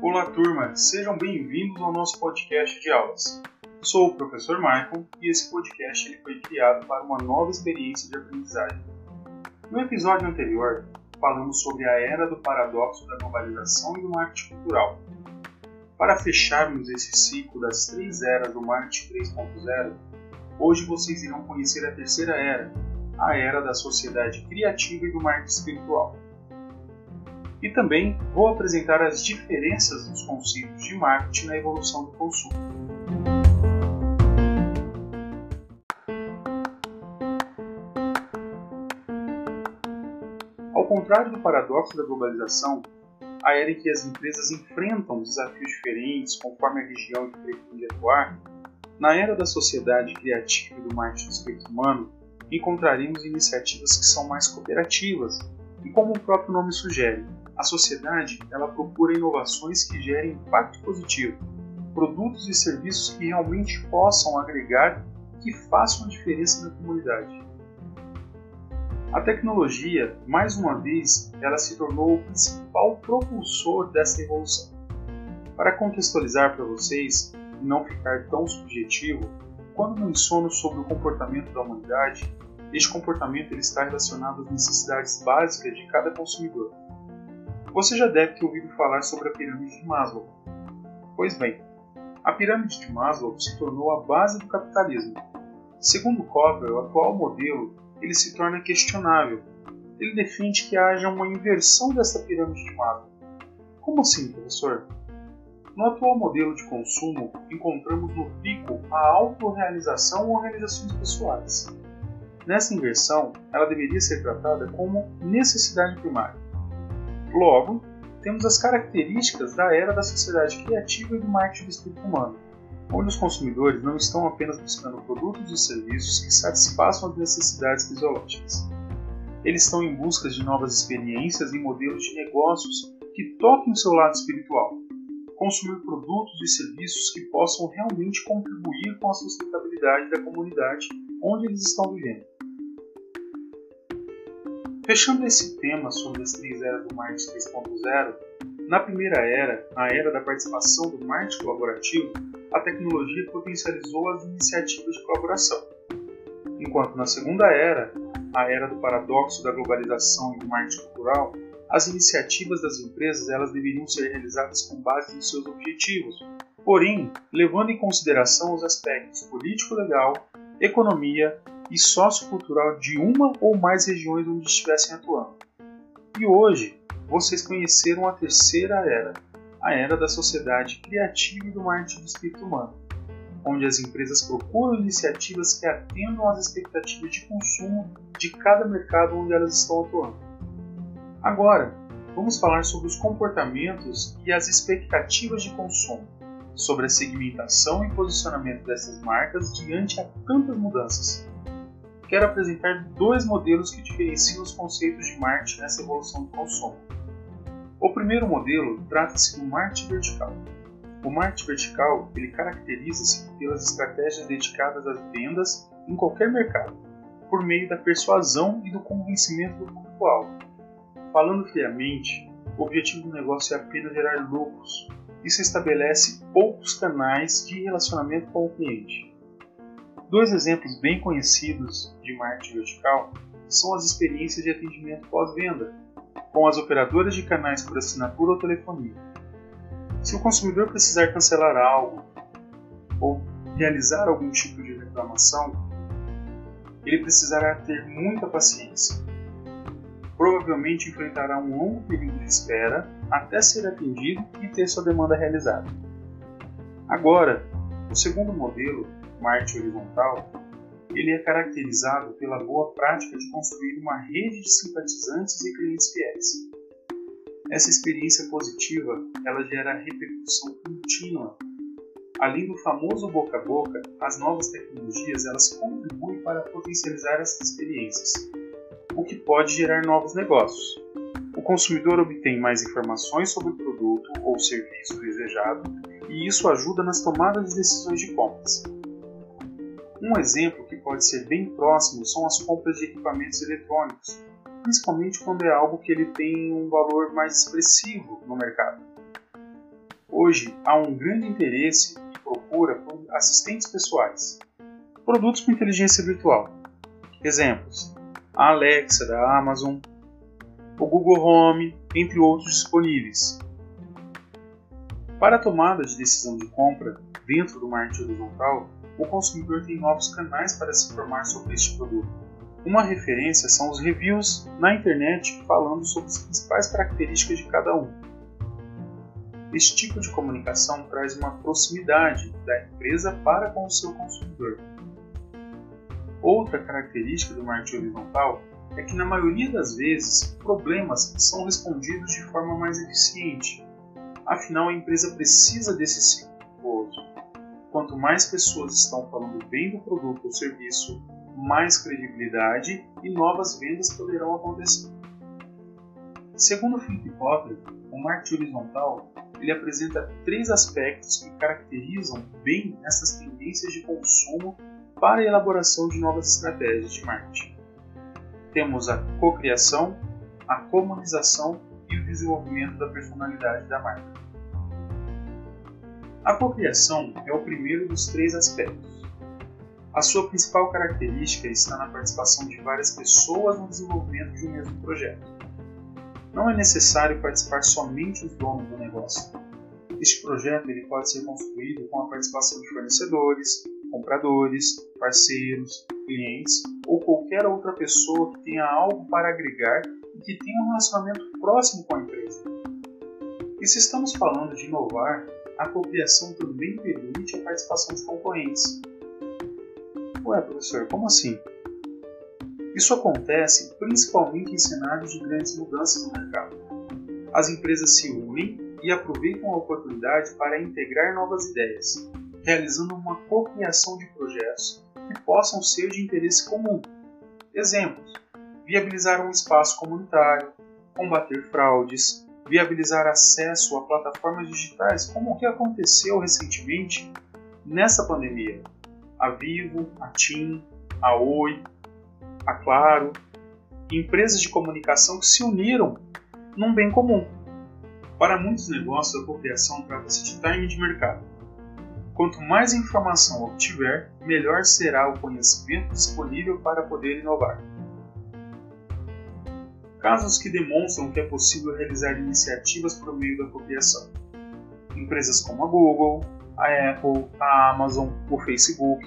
Olá, turma! Sejam bem-vindos ao nosso podcast de aulas. Sou o professor Michael e esse podcast ele foi criado para uma nova experiência de aprendizagem. No episódio anterior, falamos sobre a era do paradoxo da globalização e do marketing cultural. Para fecharmos esse ciclo das três eras do marketing 3.0, hoje vocês irão conhecer a terceira era, a era da sociedade criativa e do marketing espiritual. E também vou apresentar as diferenças dos conceitos de marketing na evolução do consumo. Ao contrário do paradoxo da globalização, a era em que as empresas enfrentam desafios diferentes conforme a região em que pretende atuar, na era da sociedade criativa e do marketing do espírito humano, encontraremos iniciativas que são mais cooperativas e, como o próprio nome sugere, a sociedade ela procura inovações que gerem impacto positivo, produtos e serviços que realmente possam agregar, que façam a diferença na comunidade. A tecnologia, mais uma vez, ela se tornou o principal propulsor dessa evolução. Para contextualizar para vocês e não ficar tão subjetivo, quando menciono sobre o comportamento da humanidade, este comportamento ele está relacionado às necessidades básicas de cada consumidor. Você já deve ter ouvido falar sobre a pirâmide de Maslow. Pois bem, a pirâmide de Maslow se tornou a base do capitalismo. Segundo Copper, o atual modelo ele se torna questionável. Ele defende que haja uma inversão dessa pirâmide de Maslow. Como assim, professor? No atual modelo de consumo, encontramos no pico a autorrealização ou realizações pessoais. Nessa inversão, ela deveria ser tratada como necessidade primária. Logo, temos as características da era da sociedade criativa e do marketing do espírito humano, onde os consumidores não estão apenas buscando produtos e serviços que satisfaçam as necessidades fisiológicas. Eles estão em busca de novas experiências e modelos de negócios que toquem o seu lado espiritual, consumir produtos e serviços que possam realmente contribuir com a sustentabilidade da comunidade onde eles estão vivendo. Fechando esse tema sobre as três eras do marketing 3.0, na primeira era, a era da participação do marketing colaborativo, a tecnologia potencializou as iniciativas de colaboração. Enquanto na segunda era, a era do paradoxo da globalização e do marketing cultural, as iniciativas das empresas elas deveriam ser realizadas com base nos seus objetivos, porém levando em consideração os aspectos político-legal, economia e sociocultural de uma ou mais regiões onde estivessem atuando. E hoje, vocês conheceram a terceira era, a era da sociedade criativa e do marketing do espírito humano, onde as empresas procuram iniciativas que atendam às expectativas de consumo de cada mercado onde elas estão atuando. Agora, vamos falar sobre os comportamentos e as expectativas de consumo, sobre a segmentação e posicionamento dessas marcas diante a tantas mudanças quero apresentar dois modelos que diferenciam os conceitos de marketing nessa evolução do consumo. O primeiro modelo trata-se do marketing vertical. O marketing vertical ele caracteriza-se pelas estratégias dedicadas às vendas em qualquer mercado, por meio da persuasão e do convencimento do público-alvo. Falando friamente, o objetivo do negócio é apenas gerar lucros. Isso estabelece poucos canais de relacionamento com o cliente. Dois exemplos bem conhecidos de marketing vertical são as experiências de atendimento pós-venda, com as operadoras de canais por assinatura ou telefonia. Se o consumidor precisar cancelar algo ou realizar algum tipo de reclamação, ele precisará ter muita paciência. Provavelmente enfrentará um longo período de espera até ser atendido e ter sua demanda realizada. Agora, o segundo modelo marketing horizontal, ele é caracterizado pela boa prática de construir uma rede de simpatizantes e clientes fiéis. Essa experiência positiva, ela gera repercussão contínua. Além do famoso boca a boca, as novas tecnologias elas contribuem para potencializar essas experiências, o que pode gerar novos negócios. O consumidor obtém mais informações sobre o produto ou serviço desejado e isso ajuda nas tomadas de decisões de compras. Um exemplo que pode ser bem próximo são as compras de equipamentos eletrônicos, principalmente quando é algo que ele tem um valor mais expressivo no mercado. Hoje há um grande interesse e procura por assistentes pessoais, produtos com inteligência virtual. Exemplos: a Alexa da Amazon, o Google Home, entre outros disponíveis. Para a tomada de decisão de compra dentro do marketing horizontal, o consumidor tem novos canais para se informar sobre este produto. Uma referência são os reviews na internet falando sobre as principais características de cada um. Este tipo de comunicação traz uma proximidade da empresa para com o seu consumidor. Outra característica do marketing horizontal é que, na maioria das vezes, problemas são respondidos de forma mais eficiente. Afinal, a empresa precisa desse ciclo Quanto mais pessoas estão falando bem do produto ou serviço, mais credibilidade e novas vendas poderão acontecer. Segundo Philip Kotler, o marketing horizontal ele apresenta três aspectos que caracterizam bem essas tendências de consumo para a elaboração de novas estratégias de marketing. Temos a cocriação, a comunização e o desenvolvimento da personalidade da marca. A cocriação é o primeiro dos três aspectos. A sua principal característica está na participação de várias pessoas no desenvolvimento de um mesmo projeto. Não é necessário participar somente os donos do negócio. Este projeto ele pode ser construído com a participação de fornecedores, compradores, parceiros, clientes ou qualquer outra pessoa que tenha algo para agregar e que tenha um relacionamento próximo com a empresa. E se estamos falando de inovar, a cocriação também permite a participação de concorrentes. Ué, professor, como assim? Isso acontece principalmente em cenários de grandes mudanças no mercado. As empresas se unem e aproveitam a oportunidade para integrar novas ideias, realizando uma cocriação de projetos que possam ser de interesse comum. Exemplos: viabilizar um espaço comunitário, combater fraudes, viabilizar acesso a plataformas digitais, como o que aconteceu recentemente nessa pandemia. A Vivo, a TIM, a Oi, a Claro, empresas de comunicação que se uniram num bem comum. Para muitos negócios, a apropriação trata-se de time de mercado. Quanto mais informação obtiver, melhor será o conhecimento disponível para poder inovar. Casos que demonstram que é possível realizar iniciativas por meio da apropriação. Empresas como a Google, a Apple, a Amazon, o Facebook,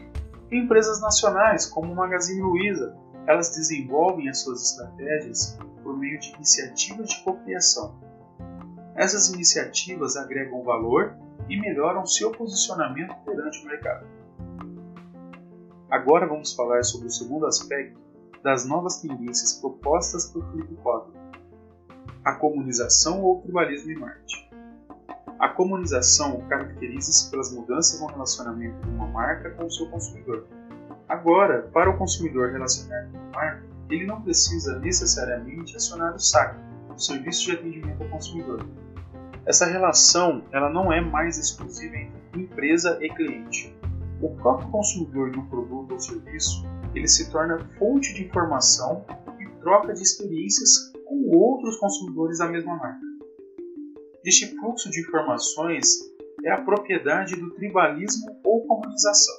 e empresas nacionais como o Magazine Luiza, elas desenvolvem as suas estratégias por meio de iniciativas de cocriação. Essas iniciativas agregam valor e melhoram seu posicionamento perante o mercado. Agora vamos falar sobre o segundo aspecto das novas tendências propostas por Philip Kotler, a comunização ou tribalismo em Marte. A comunização caracteriza-se pelas mudanças no relacionamento de uma marca com o seu consumidor. Agora, para o consumidor relacionar com uma marca, ele não precisa necessariamente acionar o SAC, o Serviço de Atendimento ao Consumidor. Essa relação ela não é mais exclusiva entre empresa e cliente. O próprio consumidor de um produto ou serviço ele se torna fonte de informação e troca de experiências com outros consumidores da mesma marca. Este fluxo de informações é a propriedade do tribalismo ou comunização.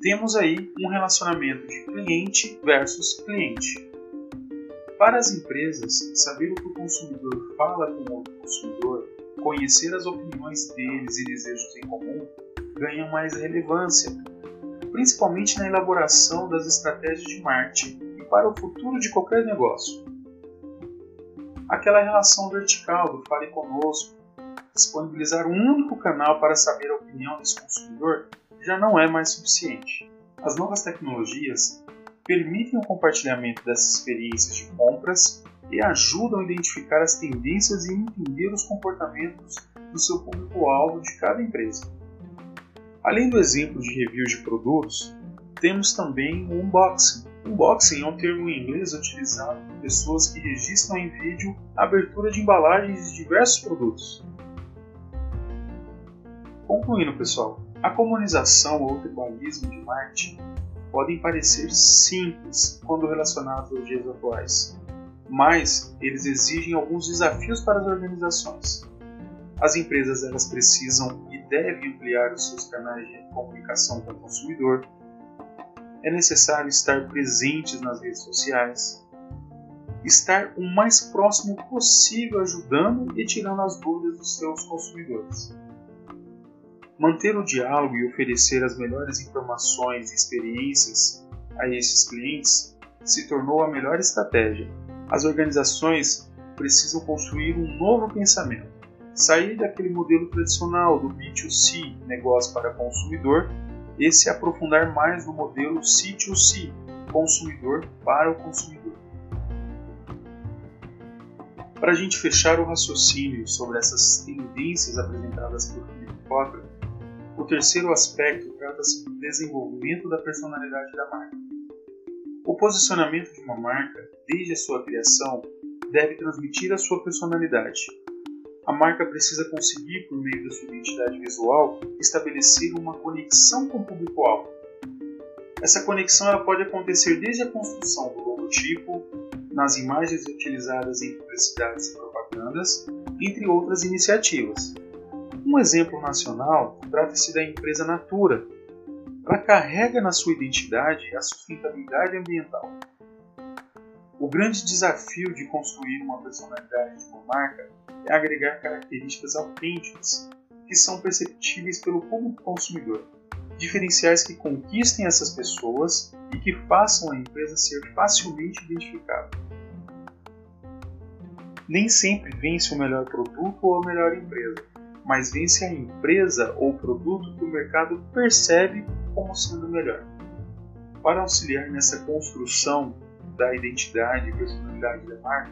Temos aí um relacionamento de cliente versus cliente. Para as empresas, saber o que o consumidor fala com outro consumidor, conhecer as opiniões deles e desejos em comum, ganha mais relevância, principalmente na elaboração das estratégias de marketing e para o futuro de qualquer negócio. Aquela relação vertical do fale conosco, disponibilizar um único canal para saber a opinião desse consumidor já não é mais suficiente. As novas tecnologias permitem o compartilhamento dessas experiências de compras e ajudam a identificar as tendências e entender os comportamentos do seu público-alvo de cada empresa. Além do exemplo de reviews de produtos, temos também o unboxing. Unboxing é um termo em inglês utilizado por pessoas que registram em vídeo a abertura de embalagens de diversos produtos. Concluindo, pessoal, a comunização ou tribalismo de marketing podem parecer simples quando relacionados aos dias atuais, mas eles exigem alguns desafios para as organizações. As empresas elas precisam e devem ampliar os seus canais de comunicação com o consumidor. É necessário estar presentes nas redes sociais, estar o mais próximo possível ajudando e tirando as dúvidas dos seus consumidores. Manter o diálogo e oferecer as melhores informações e experiências a esses clientes se tornou a melhor estratégia. As organizações precisam construir um novo pensamento, sair daquele modelo tradicional do B2C, negócio para consumidor, e se aprofundar mais no modelo C2C, consumidor para o consumidor. Para a gente fechar o raciocínio sobre essas tendências apresentadas por Philip Kotler, o terceiro aspecto trata-se do desenvolvimento da personalidade da marca. O posicionamento de uma marca, desde a sua criação, deve transmitir a sua personalidade. A marca precisa conseguir, por meio da sua identidade visual, estabelecer uma conexão com o público-alvo. Essa conexão ela pode acontecer desde a construção do logotipo, nas imagens utilizadas em publicidades e propagandas, entre outras iniciativas. Um exemplo nacional trata-se da empresa Natura. Ela carrega na sua identidade a sustentabilidade ambiental. O grande desafio de construir uma personalidade de uma marca é agregar características autênticas que são perceptíveis pelo público consumidor, diferenciais que conquistem essas pessoas e que façam a empresa ser facilmente identificável nem sempre vence o melhor produto ou a melhor empresa, mas vence a empresa ou produto que o mercado percebe como sendo melhor. Para auxiliar nessa construção da identidade e personalidade da marca,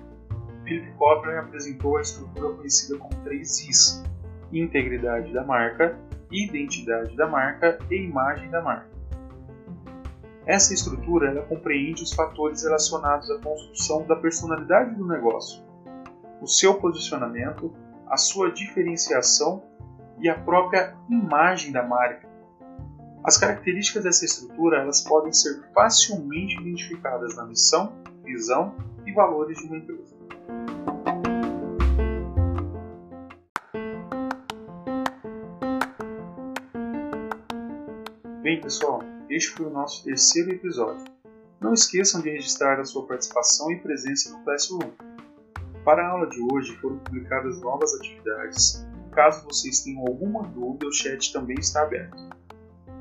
Philip Kotler apresentou a estrutura conhecida como 3 Is: integridade da marca, identidade da marca e imagem da marca. Essa estrutura ela compreende os fatores relacionados à construção da personalidade do negócio, o seu posicionamento, a sua diferenciação e a própria imagem da marca. As características dessa estrutura elas podem ser facilmente identificadas na missão, visão e valores de uma empresa. Bem, pessoal, este foi o nosso terceiro episódio. Não esqueçam de registrar a sua participação e presença no Classroom. Para a aula de hoje foram publicadas novas atividades. Caso vocês tenham alguma dúvida, o chat também está aberto.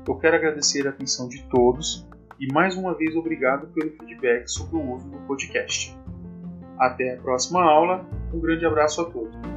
Eu quero agradecer a atenção de todos e mais uma vez obrigado pelo feedback sobre o uso do podcast. Até a próxima aula, um grande abraço a todos.